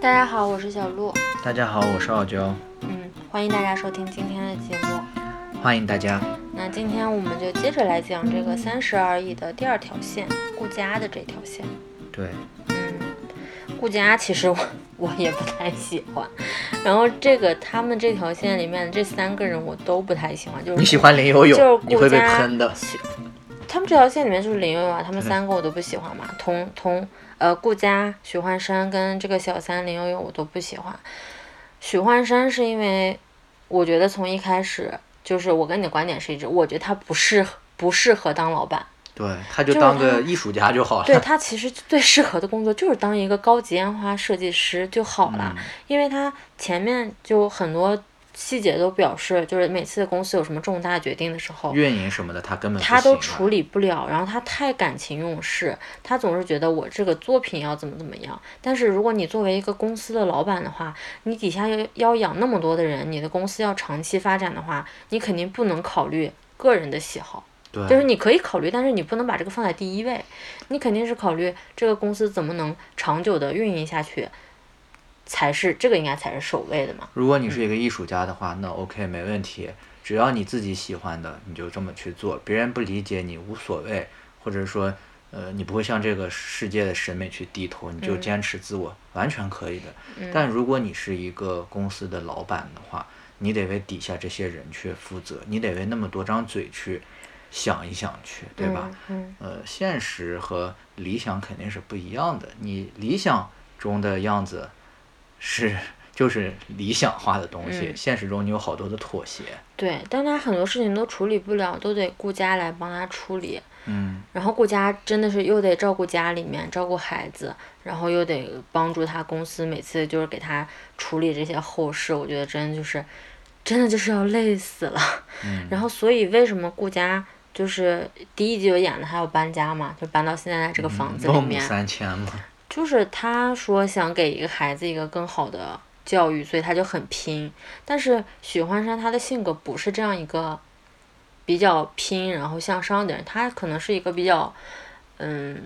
大家好，我是小鹿。大家好，我是傲娇。嗯，欢迎大家收听今天的节目。欢迎大家。那今天我们就接着来讲这个三十而已的第二条线，顾家的这条线。对。嗯，顾家其实我 我也不太喜欢。然后这个他们这条线里面的这三个人我都不太喜欢，就是你喜欢林有有，就是你会被喷的。他们这条线里面就是林有有啊，他们三个我都不喜欢嘛。同同呃，顾佳、许幻山跟这个小三林有有我都不喜欢。许幻山是因为我觉得从一开始就是我跟你的观点是一致，我觉得他不适合不适合当老板。对，他就当个艺术家就好了。对他其实最适合的工作就是当一个高级烟花设计师就好了，因为他前面就很多。细节都表示，就是每次公司有什么重大决定的时候，运营什么的，他根本他都处理不了。然后他太感情用事，他总是觉得我这个作品要怎么怎么样。但是如果你作为一个公司的老板的话，你底下要要养那么多的人，你的公司要长期发展的话，你肯定不能考虑个人的喜好。对，就是你可以考虑，但是你不能把这个放在第一位。你肯定是考虑这个公司怎么能长久的运营下去。才是这个应该才是首位的嘛。如果你是一个艺术家的话，那 OK 没问题，只要你自己喜欢的，你就这么去做，别人不理解你无所谓，或者说，呃，你不会向这个世界的审美去低头，你就坚持自我，完全可以的。但如果你是一个公司的老板的话，你得为底下这些人去负责，你得为那么多张嘴去想一想去，对吧？嗯。呃，现实和理想肯定是不一样的，你理想中的样子。是，就是理想化的东西，现实中你有好多的妥协。对，但他很多事情都处理不了，都得顾家来帮他处理。嗯。然后顾家真的是又得照顾家里面，照顾孩子，然后又得帮助他公司，每次就是给他处理这些后事，我觉得真的就是，真的就是要累死了。嗯。然后，所以为什么顾家就是第一集有演的，还要搬家嘛？就搬到现在这个房子里面。三千嘛。就是他说想给一个孩子一个更好的教育，所以他就很拼。但是许幻山他的性格不是这样一个比较拼然后向上的人，他可能是一个比较，嗯，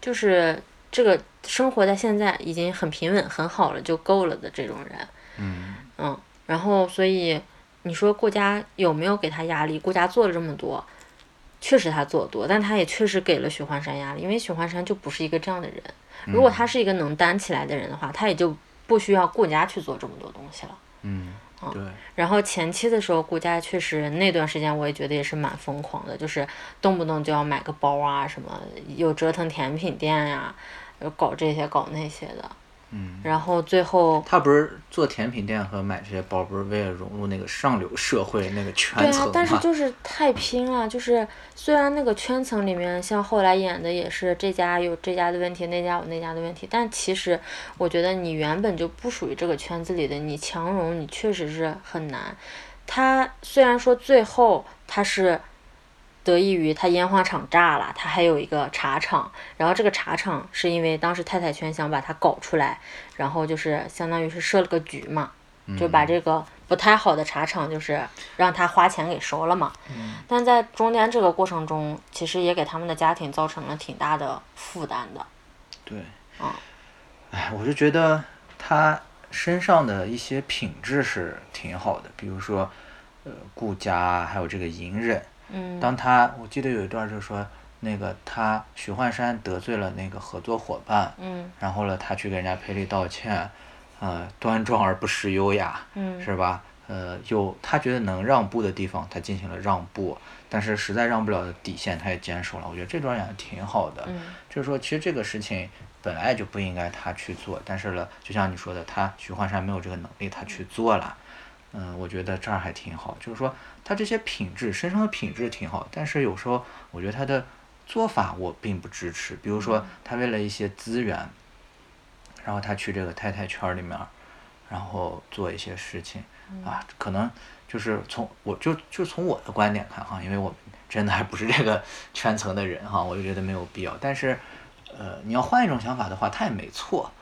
就是这个生活在现在已经很平稳很好了就够了的这种人。嗯。嗯，然后所以你说顾家有没有给他压力？顾家做了这么多。确实他做多，但他也确实给了许幻山压力，因为许幻山就不是一个这样的人。如果他是一个能担起来的人的话，他也就不需要顾家去做这么多东西了。嗯，对。然后前期的时候，顾家确实那段时间我也觉得也是蛮疯狂的，就是动不动就要买个包啊，什么又折腾甜品店呀，又搞这些搞那些的。嗯，然后最后他不是做甜品店和买这些包，不是为了融入那个上流社会那个圈层对啊，但是就是太拼了。就是虽然那个圈层里面，像后来演的也是这家有这家的问题，那家有那家的问题，但其实我觉得你原本就不属于这个圈子里的，你强融你确实是很难。他虽然说最后他是。得益于他烟花厂炸了，他还有一个茶厂，然后这个茶厂是因为当时太太圈想把他搞出来，然后就是相当于是设了个局嘛，就把这个不太好的茶厂就是让他花钱给收了嘛。但在中间这个过程中，其实也给他们的家庭造成了挺大的负担的。对。嗯。哎，我就觉得他身上的一些品质是挺好的，比如说，呃，顾家还有这个隐忍。当他我记得有一段就是说，那个他许幻山得罪了那个合作伙伴，嗯然后呢，他去给人家赔礼道歉，呃，端庄而不失优雅，嗯是吧？呃，有他觉得能让步的地方，他进行了让步，但是实在让不了的底线，他也坚守了。我觉得这段演的挺好的，就是说，其实这个事情本来就不应该他去做，但是呢，就像你说的，他徐焕山没有这个能力，他去做了。嗯，我觉得这儿还挺好，就是说他这些品质身上的品质挺好，但是有时候我觉得他的做法我并不支持。比如说他为了一些资源，然后他去这个太太圈里面，然后做一些事情啊，可能就是从我就就从我的观点看哈，因为我们真的还不是这个 圈层的人哈，我就觉得没有必要。但是呃，你要换一种想法的话，他也没错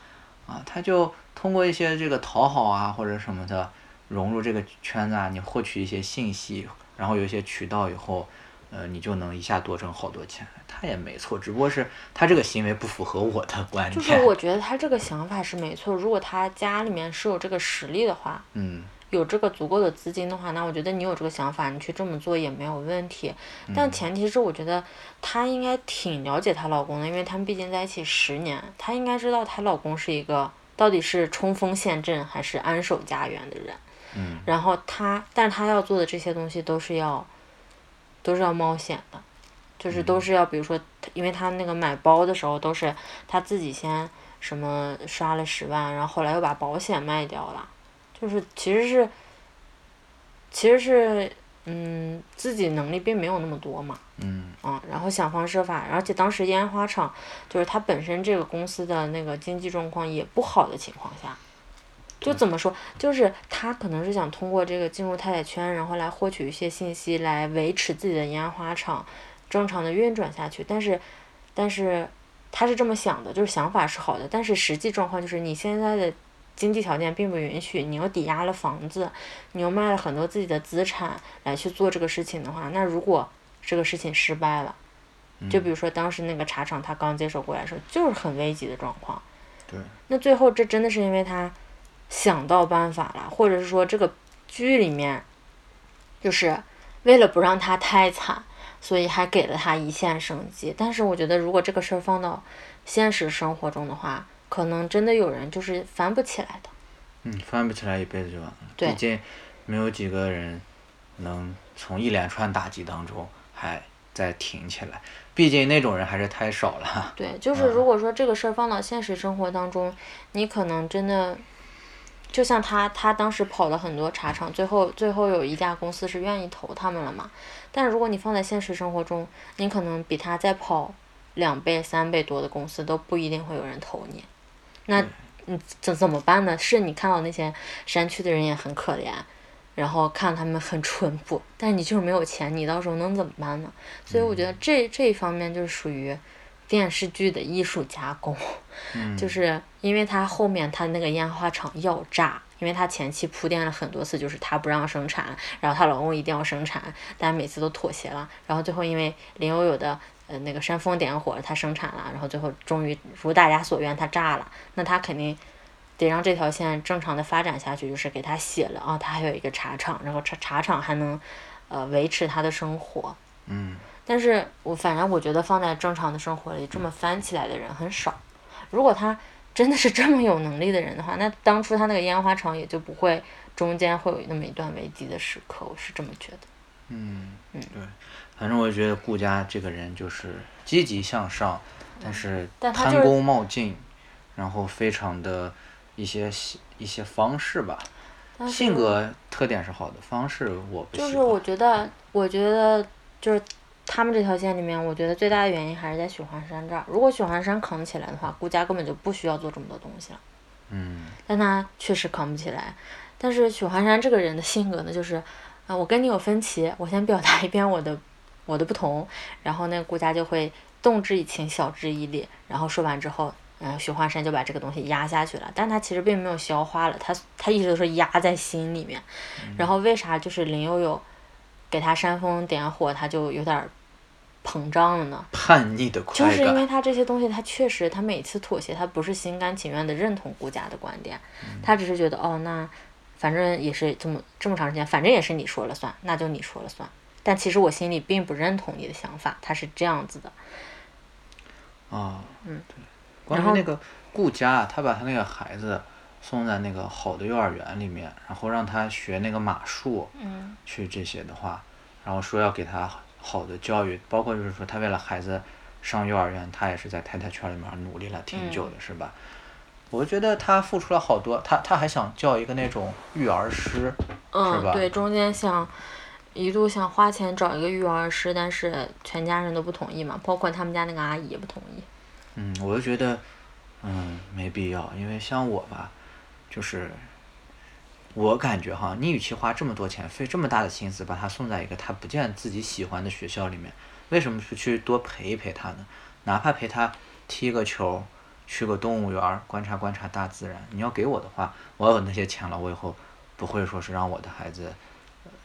啊，他就通过一些这个讨好啊或者什么的。”融入这个圈子啊，你获取一些信息，然后有一些渠道以后，呃，你就能一下多挣好多钱。他也没错，只不过是他这个行为不符合我的观点。就是我觉得他这个想法是没错，如果他家里面是有这个实力的话，嗯，有这个足够的资金的话，那我觉得你有这个想法，你去这么做也没有问题。但前提是，我觉得她应该挺了解她老公的，因为他们毕竟在一起十年，她应该知道她老公是一个到底是冲锋陷阵还是安守家园的人。嗯。然后他，但他要做的这些东西都是要。都是要冒险的，就是都是要，比如说，因为他那个买包的时候都是他自己先什么刷了十万，然后后来又把保险卖掉了，就是其实是，其实是，嗯，自己能力并没有那么多嘛，嗯，啊，然后想方设法，而且当时烟花厂就是他本身这个公司的那个经济状况也不好的情况下。就怎么说，就是他可能是想通过这个进入太太圈，然后来获取一些信息，来维持自己的烟花厂正常的运转下去。但是，但是他是这么想的，就是想法是好的，但是实际状况就是你现在的经济条件并不允许，你又抵押了房子，你又卖了很多自己的资产来去做这个事情的话，那如果这个事情失败了，就比如说当时那个茶厂他刚接手过来的时候，就是很危急的状况。对。那最后这真的是因为他。想到办法了，或者是说这个剧里面，就是为了不让他太惨，所以还给了他一线生机。但是我觉得，如果这个事儿放到现实生活中的话，可能真的有人就是翻不起来的。嗯，翻不起来一辈子就完了。毕竟没有几个人能从一连串打击当中还再挺起来。毕竟那种人还是太少了。对，就是如果说这个事儿放到现实生活当中，你可能真的。就像他，他当时跑了很多茶厂，最后最后有一家公司是愿意投他们了嘛？但如果你放在现实生活中，你可能比他再跑两倍、三倍多的公司都不一定会有人投你。那你怎怎么办呢？是你看到那些山区的人也很可怜，然后看他们很淳朴，但你就是没有钱，你到时候能怎么办呢？所以我觉得这这一方面就是属于。电视剧的艺术加工，就是因为他后面他那个烟花厂要炸，因为他前期铺垫了很多次，就是他不让生产，然后她老公一定要生产，但每次都妥协了，然后最后因为林有有的呃那个煽风点火，他生产了，然后最后终于如大家所愿，他炸了，那他肯定得让这条线正常的发展下去，就是给他写了啊，他还有一个茶厂，然后茶茶厂还能呃维持他的生活。嗯。但是我反正我觉得放在正常的生活里，这么翻起来的人很少。如果他真的是这么有能力的人的话，那当初他那个烟花厂也就不会中间会有那么一段危机的时刻。我是这么觉得。嗯嗯，对，反正我觉得顾佳这个人就是积极向上，但是贪功冒进，然后非常的一些一些方式吧，性格特点是好的，方式我不就是我觉得，我觉得就是。他们这条线里面，我觉得最大的原因还是在许幻山这儿。如果许幻山扛起来的话，顾家根本就不需要做这么多东西了。嗯。但他确实扛不起来。但是许幻山这个人的性格呢，就是，啊，我跟你有分歧，我先表达一遍我的我的不同，然后那个顾家就会动之以情，晓之以理，然后说完之后，嗯，许幻山就把这个东西压下去了。但他其实并没有消化了，他他一直都是压在心里面。然后为啥就是林悠悠给他煽风点火，他就有点。膨胀了呢，叛逆的快感，就是因为他这些东西，他确实，他每次妥协，他不是心甘情愿的认同顾家的观点，他只是觉得，哦，那反正也是这么这么长时间，反正也是你说了算，那就你说了算。但其实我心里并不认同你的想法，他是这样子的。啊，嗯，对。关于那个顾家，他把他那个孩子送在那个好的幼儿园里面，然后让他学那个马术，嗯，去这些的话，然后说要给他。好的教育，包括就是说，他为了孩子上幼儿园，他也是在太太圈里面努力了挺久的，是吧？我觉得他付出了好多，他他还想叫一个那种育儿师，是吧？对，中间想一度想花钱找一个育儿师，但是全家人都不同意嘛，包括他们家那个阿姨也不同意。嗯，我就觉得，嗯，没必要，因为像我吧，就是。我感觉哈，你与其花这么多钱，费这么大的心思把他送在一个他不见自己喜欢的学校里面，为什么不去多陪一陪他呢？哪怕陪他踢个球，去个动物园观察观察大自然。你要给我的话，我有那些钱了，我以后不会说是让我的孩子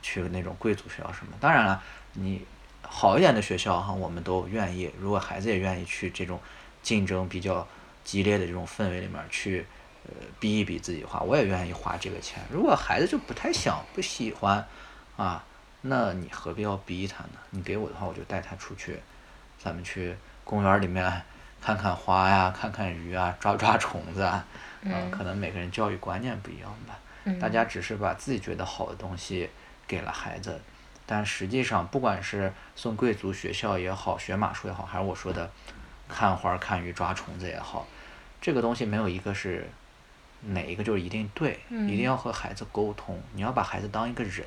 去那种贵族学校什么。当然了，你好一点的学校哈，我们都愿意。如果孩子也愿意去这种竞争比较激烈的这种氛围里面去，呃，逼一逼自己花，我也愿意花这个钱。如果孩子就不太想、不喜欢，啊，那你何必要逼他呢？你给我的话，我就带他出去，咱们去公园里面看看花呀，看看鱼啊，抓 抓虫子啊。嗯。可能每个人教育观念不一样吧。嗯。大家只是把自己觉得好的东西给了孩子。但实际上，不管是送贵族学校也好，学马术也好，还是我说的看花、看鱼、抓虫子也好，这个东西没有一个是哪一个就是一定对，一定要和孩子沟通。你要把孩子当一个人，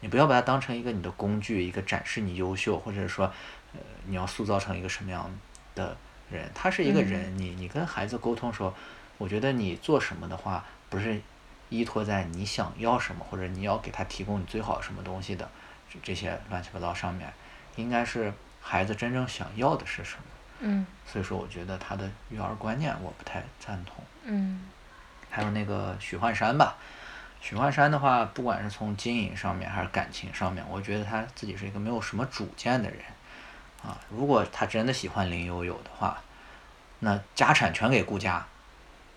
你不要把他当成一个你的工具，一个展示你优秀，或者说，呃，你要塑造成一个什么样的人。他是一个人，你你跟孩子沟通的时候，我觉得你做什么的话，不是依托在你想要什么，或者你要给他提供你最好什么东西的。这些乱七八糟上面，应该是孩子真正想要的是什么？嗯。所以说，我觉得他的育儿观念我不太赞同。嗯。还有那个许幻山吧，许幻山的话，不管是从经营上面还是感情上面，我觉得他自己是一个没有什么主见的人。啊，如果他真的喜欢林悠悠的话，那家产全给顾家，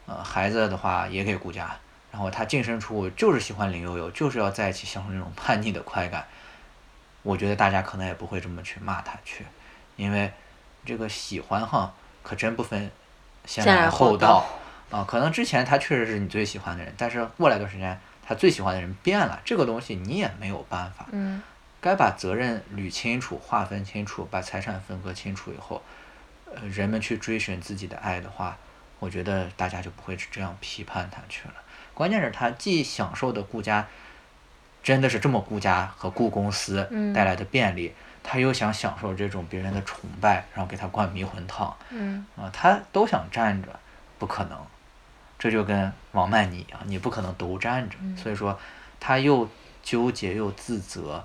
呃，孩子的话也给顾家，然后他净身出户就是喜欢林悠悠，就是要在一起享受那种叛逆的快感。我觉得大家可能也不会这么去骂他去，因为这个喜欢哈，可真不分先来后到啊。可能之前他确实是你最喜欢的人，但是过来段时间，他最喜欢的人变了，这个东西你也没有办法。嗯。该把责任捋清楚、划分清楚、把财产分割清楚以后，呃，人们去追寻自己的爱的话，我觉得大家就不会这样批判他去了。关键是，他既享受的顾家。真的是这么顾家和顾公司带来的便利，他又想享受这种别人的崇拜，然后给他灌迷魂汤，啊，他都想站着，不可能，这就跟王曼妮一样，你不可能都占着，所以说他又纠结又自责，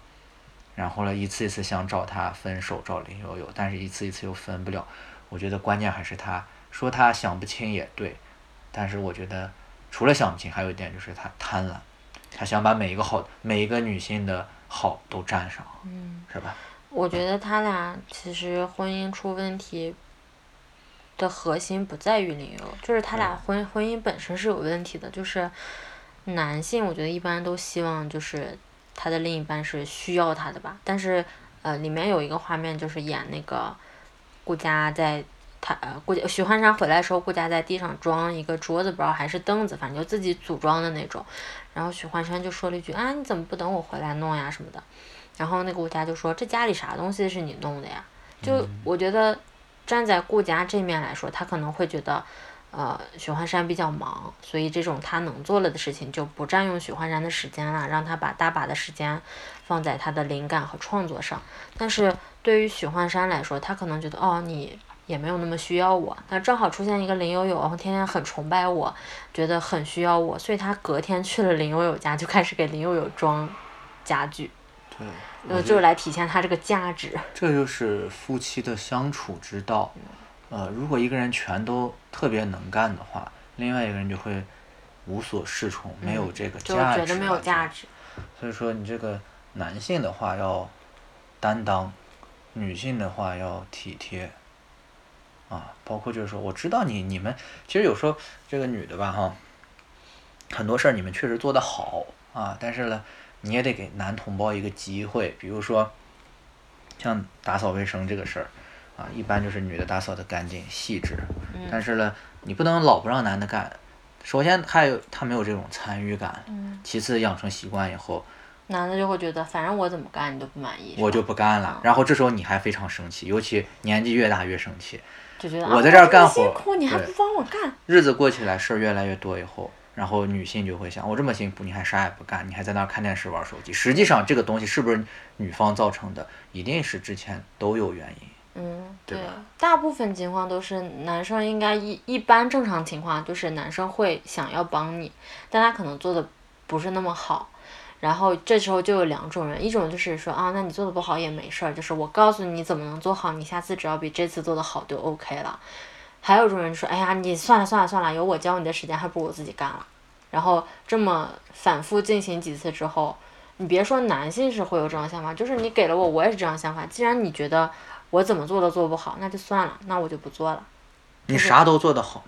然后呢，一次一次想找他分手，找林悠悠，但是一次一次又分不了。我觉得关键还是他说他想不清也对，但是我觉得除了想不清，还有一点就是他贪婪。他想把每一个好，每一个女性的好都占上，是吧？我觉得他俩其实婚姻出问题的核心不在于林悠，就是他俩婚婚姻本身是有问题的。就是男性，我觉得一般都希望就是他的另一半是需要他的吧。但是呃，里面有一个画面就是演那个顾佳在。他呃顾家许幻山回来的时候，顾佳在地上装一个桌子，不知道还是凳子，反正就自己组装的那种。然后许幻山就说了一句：“啊，你怎么不等我回来弄呀什么的？”然后那个顾佳就说：“这家里啥东西是你弄的呀？”就我觉得，站在顾家这面来说，他可能会觉得，呃，许幻山比较忙，所以这种他能做了的事情就不占用许幻山的时间了，让他把大把的时间放在他的灵感和创作上。但是对于许幻山来说，他可能觉得，哦，你。也没有那么需要我，那正好出现一个林悠悠，然后天天很崇拜我，觉得很需要我，所以他隔天去了林悠悠家，就开始给林悠悠装家具。对，呃，就是来体现他这个价值。这就是夫妻的相处之道。呃，如果一个人全都特别能干的话，另外一个人就会无所适从，没有这个价值。就觉得没有价值。所以说，你这个男性的话要担当，女性的话要体贴。啊，包括就是说，我知道你你们其实有时候这个女的吧哈，很多事儿你们确实做得好啊，但是呢，你也得给男同胞一个机会，比如说像打扫卫生这个事儿啊，一般就是女的打扫的干净细致，但是呢，你不能老不让男的干，首先他有他没有这种参与感，其次养成习惯以后。男的就会觉得，反正我怎么干你都不满意，我就不干了。然后这时候你还非常生气，尤其年纪越大越生气，就觉得我在这儿干活，你还不帮我干。日子过起来，事儿越来越多以后，然后女性就会想，我这么辛苦，你还啥也不干，你还在那儿看电视玩手机。实际上这个东西是不是女方造成的？一定是之前都有原因。嗯，对，大部分情况都是男生应该一一般正常情况就是男生会想要帮你，但他可能做的不是那么好。然后这时候就有两种人，一种就是说啊，那你做的不好也没事儿，就是我告诉你怎么能做好，你下次只要比这次做的好就 OK 了。还有一种人说，哎呀，你算了算了算了，有我教你的时间还不如我自己干了。然后这么反复进行几次之后，你别说男性是会有这种想法，就是你给了我，我也是这样想法。既然你觉得我怎么做都做不好，那就算了，那我就不做了。你啥都做得好，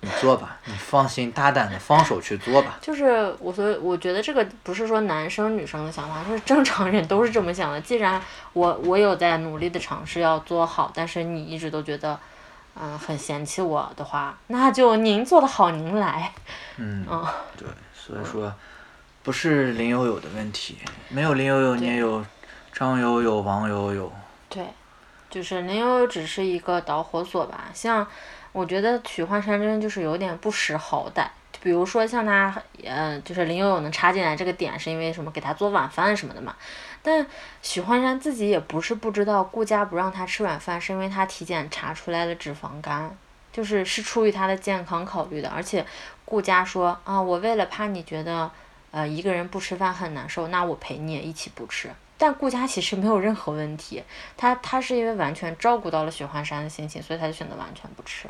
你做吧，你放心大胆的放手去做吧。就是我所以我觉得这个不是说男生女生的想法，就是正常人都是这么想的。既然我我有在努力的尝试要做好，但是你一直都觉得。嗯，很嫌弃我的话，那就您做的好，您来。嗯，对，所以说，不是林有有的问题，没有林有有，你也有张有有、王有有。对，就是林有有只是一个导火索吧。像我觉得曲幻山真的就是有点不识好歹。比如说像他，嗯，就是林有有能插进来这个点，是因为什么？给他做晚饭什么的嘛。但许幻山自己也不是不知道，顾家不让他吃晚饭，是因为他体检查出来了脂肪肝，就是是出于他的健康考虑的。而且顾家说啊，我为了怕你觉得，呃，一个人不吃饭很难受，那我陪你也一起不吃。但顾家其实没有任何问题，他他是因为完全照顾到了许幻山的心情，所以他就选择完全不吃。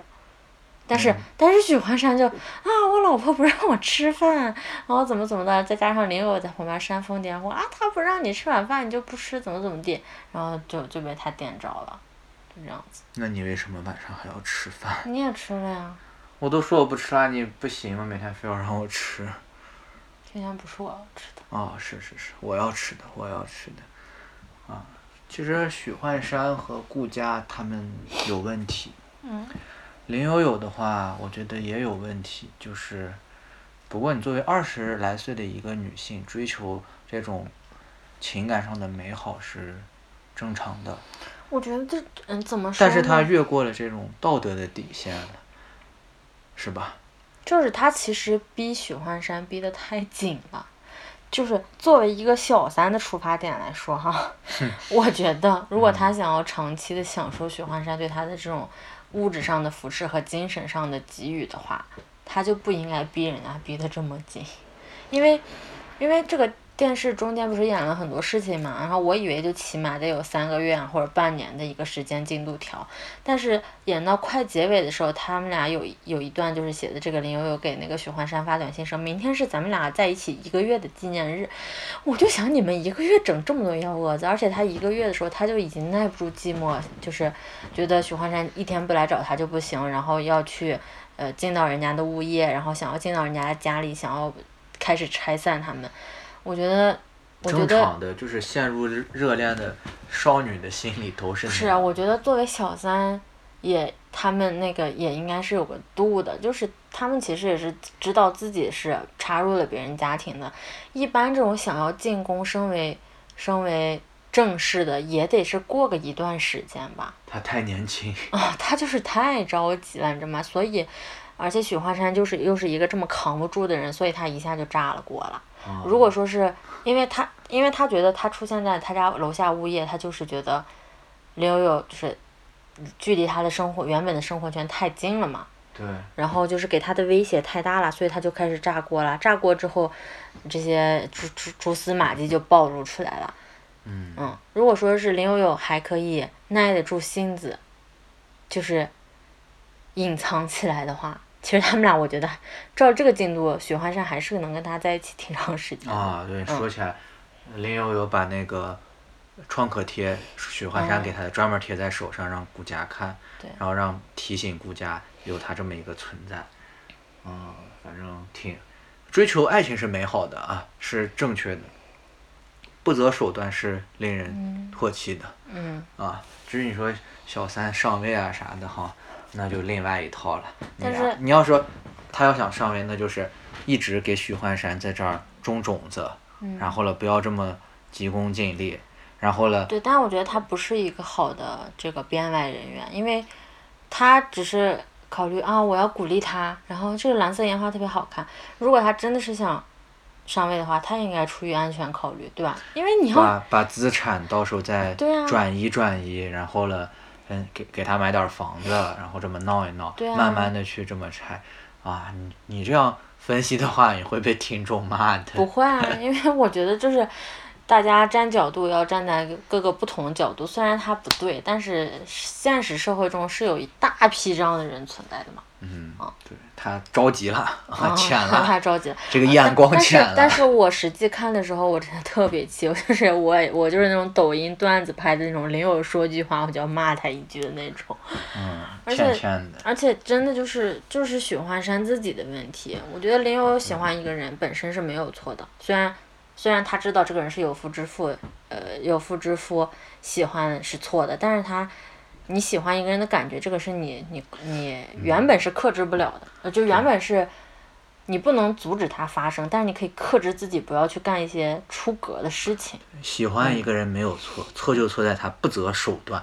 但是，但是许幻山就啊，我老婆不让我吃饭，然后怎么怎么的，再加上林伟在旁边煽风点火啊，他不让你吃晚饭，你就不吃，怎么怎么地，然后就就被他点着了，就这样子。那你为什么晚上还要吃饭？你也吃了呀。我都说我不吃了，你不行吗？每天非要让我吃。今天不是我要吃的。啊，是是是，我要吃的，我要吃的。啊，其实许幻山和顾佳他们有问题。嗯。林有有的话，我觉得也有问题，就是，不过你作为二十来岁的一个女性，追求这种情感上的美好是正常的。我觉得这嗯怎么说？但是她越过了这种道德的底线了，是吧？就是他其实逼许幻山逼得太紧了，就是作为一个小三的出发点来说哈，我觉得如果他想要长期的享受许幻山对他的这种。物质上的扶持和精神上的给予的话，他就不应该逼人家逼得这么紧，因为，因为这个。电视中间不是演了很多事情嘛，然后我以为就起码得有三个月或者半年的一个时间进度条，但是演到快结尾的时候，他们俩有有一段就是写的这个林有有给那个许幻山发短信说，明天是咱们俩在一起一个月的纪念日，我就想你们一个月整这么多幺蛾子，而且他一个月的时候他就已经耐不住寂寞，就是觉得许幻山一天不来找他就不行，然后要去呃进到人家的物业，然后想要进到人家的家里，想要开始拆散他们。我觉得，正常的就是陷入热恋的少女的心里都是。是啊，我觉得作为小三，也他们那个也应该是有个度的，就是他们其实也是知道自己是插入了别人家庭的。一般这种想要进宫升为升为正式的，也得是过个一段时间吧。他太年轻。啊，他就是太着急了，你知道吗？所以，而且许幻山就是又是一个这么扛不住的人，所以他一下就炸了锅了。如果说是因为他，因为他觉得他出现在他家楼下物业，他就是觉得林有有就是距离他的生活原本的生活圈太近了嘛。对。然后就是给他的威胁太大了，所以他就开始炸锅了。炸锅之后，这些蛛蛛蛛丝马迹就暴露出来了。嗯。嗯，如果说是林有有还可以耐得住性子，就是隐藏起来的话。其实他们俩，我觉得照这个进度，许幻山还是能跟他在一起挺长时间。啊，对，说起来，林有有把那个创可贴，许幻山给他的，专门贴在手上让顾佳看，然后让提醒顾佳有他这么一个存在。嗯，反正挺追求爱情是美好的啊，是正确的，不择手段是令人唾弃的。嗯。啊，至于你说小三上位啊啥的哈。那就另外一套了。但是你要说他要想上位，那就是一直给许幻山在这儿种种子，然后了不要这么急功近利，然后了。对，但我觉得他不是一个好的这个编外人员，因为他只是考虑啊，我要鼓励他，然后这个蓝色烟花特别好看。如果他真的是想上位的话，他应该出于安全考虑，对吧？因为你要把把资产到时候再转移转移，然后了。嗯，给给他买点房子，然后这么闹一闹，慢慢的去这么拆，啊，你你这样分析的话，你会被听众骂的。不会啊，因为我觉得就是大家站角度要站在各个不同的角度，虽然他不对，但是现实社会中是有一大批这样的人存在的嘛。嗯。对他着急了，啊，浅了，他着急了，这个眼光浅了。但是，我实际看的时候，我真的特别气，就是我，我就是那种抖音段子拍的那种，林友说句话，我就要骂他一句的那种。嗯，欠欠的。而且，真的就是就是许幻山自己的问题。我觉得林友喜欢一个人本身是没有错的，虽然虽然他知道这个人是有夫之妇，呃，有夫之夫喜欢是错的，但是他。你喜欢一个人的感觉，这个是你你你原本是克制不了的，就原本是，你不能阻止它发生，但是你可以克制自己不要去干一些出格的事情。喜欢一个人没有错，错就错在他不择手段，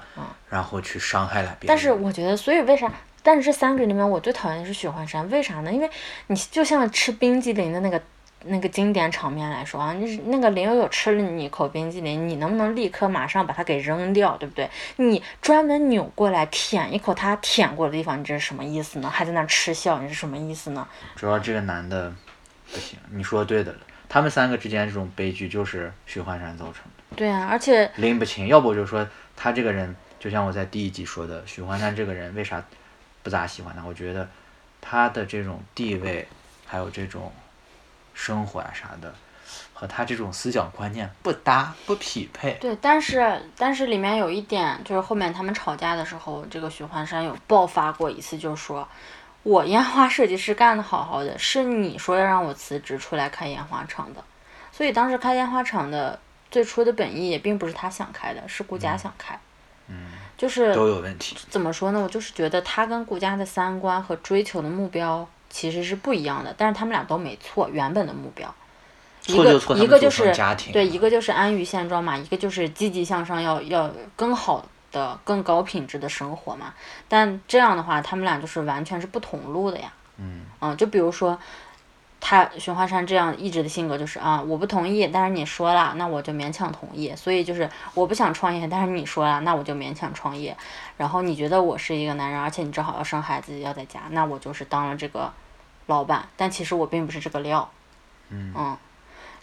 然后去伤害了别人。但是我觉得，所以为啥？但是这三个里面，我最讨厌的是许幻山，为啥呢？因为你就像吃冰激凌的那个。那个经典场面来说啊，那那个林有有吃了你一口冰激凌，你能不能立刻马上把它给扔掉，对不对？你专门扭过来舔一口他舔过的地方，你这是什么意思呢？还在那吃笑，你是什么意思呢？主要这个男的不行，你说对的了，他们三个之间这种悲剧就是徐焕山造成的。对啊，而且拎不清，要不就是说他这个人，就像我在第一集说的，徐焕山这个人为啥不咋喜欢他？我觉得他的这种地位，还有这种。生活啊啥的，和他这种思想观念不搭不匹配。对，但是但是里面有一点，就是后面他们吵架的时候，这个许幻山有爆发过一次，就是说我烟花设计师干的好好的，是你说要让我辞职出来开烟花厂的。所以当时开烟花厂的最初的本意也并不是他想开的，是顾佳想开。嗯，就是都有问题。怎么说呢？我就是觉得他跟顾佳的三观和追求的目标。其实是不一样的，但是他们俩都没错，原本的目标，一个一个就是对，一个就是安于现状嘛，一个就是积极向上，要要更好的、更高品质的生活嘛。但这样的话，他们俩就是完全是不同路的呀。嗯嗯，就比如说，他徐华山这样一直的性格就是啊，我不同意，但是你说了，那我就勉强同意。所以就是我不想创业，但是你说了，那我就勉强创业。然后你觉得我是一个男人，而且你正好要生孩子要在家，那我就是当了这个。老板，但其实我并不是这个料，嗯，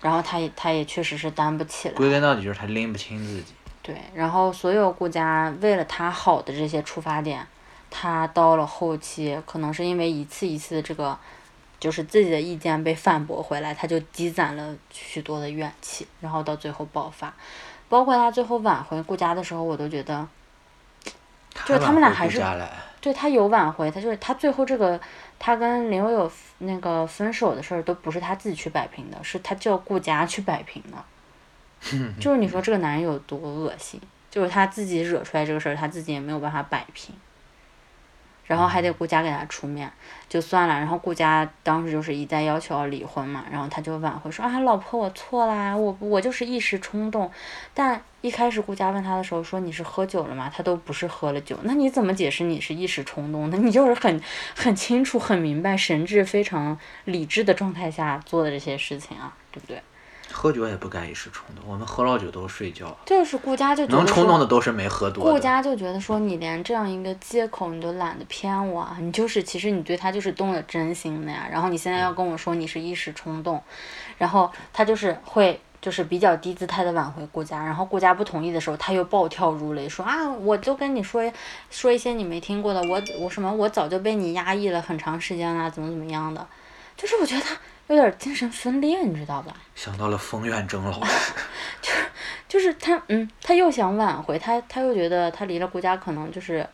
然后他也他也确实是担不起来。归根到底就是他拎不清自己。对，然后所有顾家为了他好的这些出发点，他到了后期，可能是因为一次一次的这个，就是自己的意见被反驳回来，他就积攒了许多的怨气，然后到最后爆发。包括他最后挽回顾家的时候，我都觉得，就是他们俩还是对他有挽回，他就是他最后这个。他跟林有有那个分手的事儿都不是他自己去摆平的，是他叫顾家去摆平的。就是你说这个男人有多恶心，就是他自己惹出来这个事儿，他自己也没有办法摆平。然后还得顾佳给他出面，就算了。然后顾佳当时就是一再要求要离婚嘛，然后他就挽回说啊，老婆我错啦，我我就是一时冲动。但一开始顾佳问他的时候说你是喝酒了吗？他都不是喝了酒，那你怎么解释你是一时冲动呢？你就是很很清楚、很明白、神智非常理智的状态下做的这些事情啊，对不对？喝酒也不该一时冲动，我们喝了酒都睡觉。就是顾佳就能冲动的都是没喝多。顾佳就觉得说你连这样一个借口你都懒得骗我，你就是其实你对他就是动了真心的呀。然后你现在要跟我说你是一时冲动，然后他就是会就是比较低姿态的挽回顾家，然后顾家不同意的时候他又暴跳如雷说啊，我就跟你说说一些你没听过的，我我什么我早就被你压抑了很长时间了，怎么怎么样的，就是我觉得他。有点精神分裂，你知道吧？想到了冯远征老师，就是就是他，嗯，他又想挽回他，他又觉得他离了顾家可能就是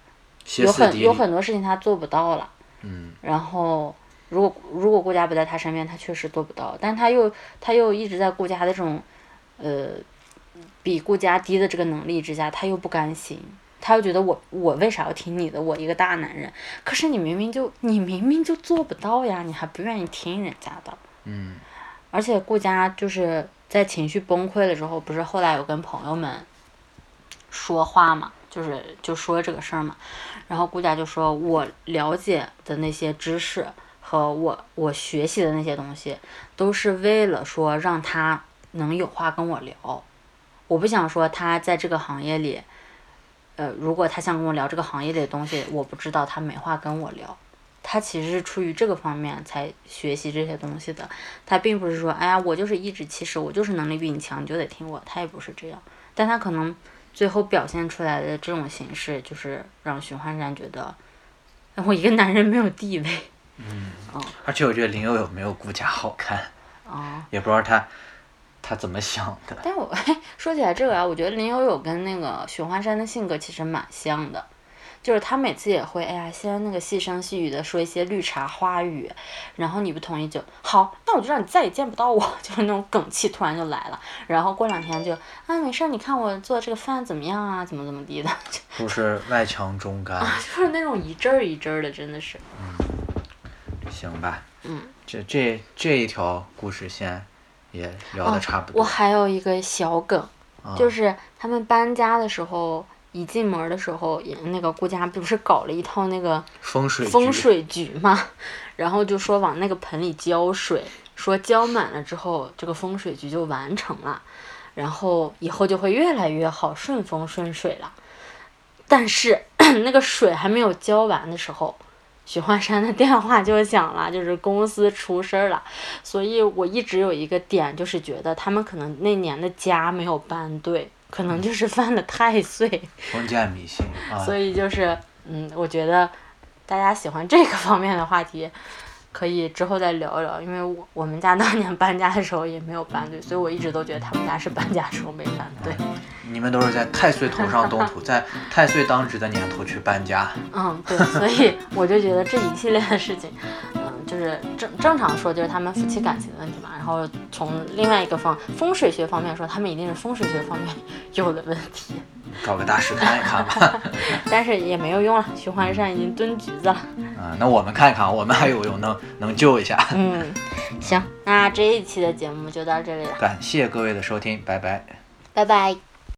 有很有很多事情他做不到了，嗯，然后如果如果顾家不在他身边，他确实做不到，但他又他又一直在顾家的这种呃比顾家低的这个能力之下，他又不甘心。他又觉得我我为啥要听你的？我一个大男人，可是你明明就你明明就做不到呀，你还不愿意听人家的。嗯。而且顾佳就是在情绪崩溃了之后，不是后来有跟朋友们说话嘛，就是就说这个事儿嘛。然后顾佳就说：“我了解的那些知识和我我学习的那些东西，都是为了说让他能有话跟我聊。我不想说他在这个行业里。”呃，如果他想跟我聊这个行业里的东西，我不知道他没话跟我聊。他其实是出于这个方面才学习这些东西的。他并不是说，哎呀，我就是颐指气使，我就是能力比你强，你就得听我。他也不是这样。但他可能最后表现出来的这种形式，就是让徐焕山觉得，我一个男人没有地位。嗯，嗯而且我觉得林有有没有顾佳好看，哦，也不知道他他怎么想的。但我 说起来这个啊，我觉得林有有跟那个许幻山的性格其实蛮像的，就是他每次也会，哎呀，先那个细声细语的说一些绿茶花语，然后你不同意就好，那我就让你再也见不到我，就是那种梗气突然就来了，然后过两天就啊没事儿，你看我做这个饭怎么样啊，怎么怎么地的，就都是外强中干，就是那种一阵儿一阵儿的，真的是，嗯行吧？嗯，这这这一条故事线也聊的差不哦我。还有一个小梗，啊就是他们搬家的时候，一进门的时候，那个顾家不是搞了一套那个风水风水局嘛，然后就说往那个盆里浇水，说浇满了之后，这个风水局就完成了，然后以后就会越来越好，顺风顺水了。但是 那个水还没有浇完的时候，许幻山的电话就响了，就是公司出事儿了。所以我一直有一个点，就是觉得他们可能那年的家没有搬对，可能就是犯了太岁。封建迷信啊，所以就是，嗯，我觉得大家喜欢这个方面的话题，可以之后再聊一聊。因为我我们家当年搬家的时候也没有搬对，所以我一直都觉得他们家是搬家的时候没搬对。你们都是在太岁头上动土，在太岁当值的年头去搬家。嗯，对，所以我就觉得这一系列的事情，嗯，就是正正常说就是他们夫妻感情的问题嘛。然后从另外一个方风水学方面说，他们一定是风水学方面 有的问题，找个大师看一看吧。但是也没有用了，徐环山已经蹲局子了。嗯，那我们看一看，我们还有用，能能救一下。嗯，行，那这一期的节目就到这里了，感谢各位的收听，拜拜。拜拜。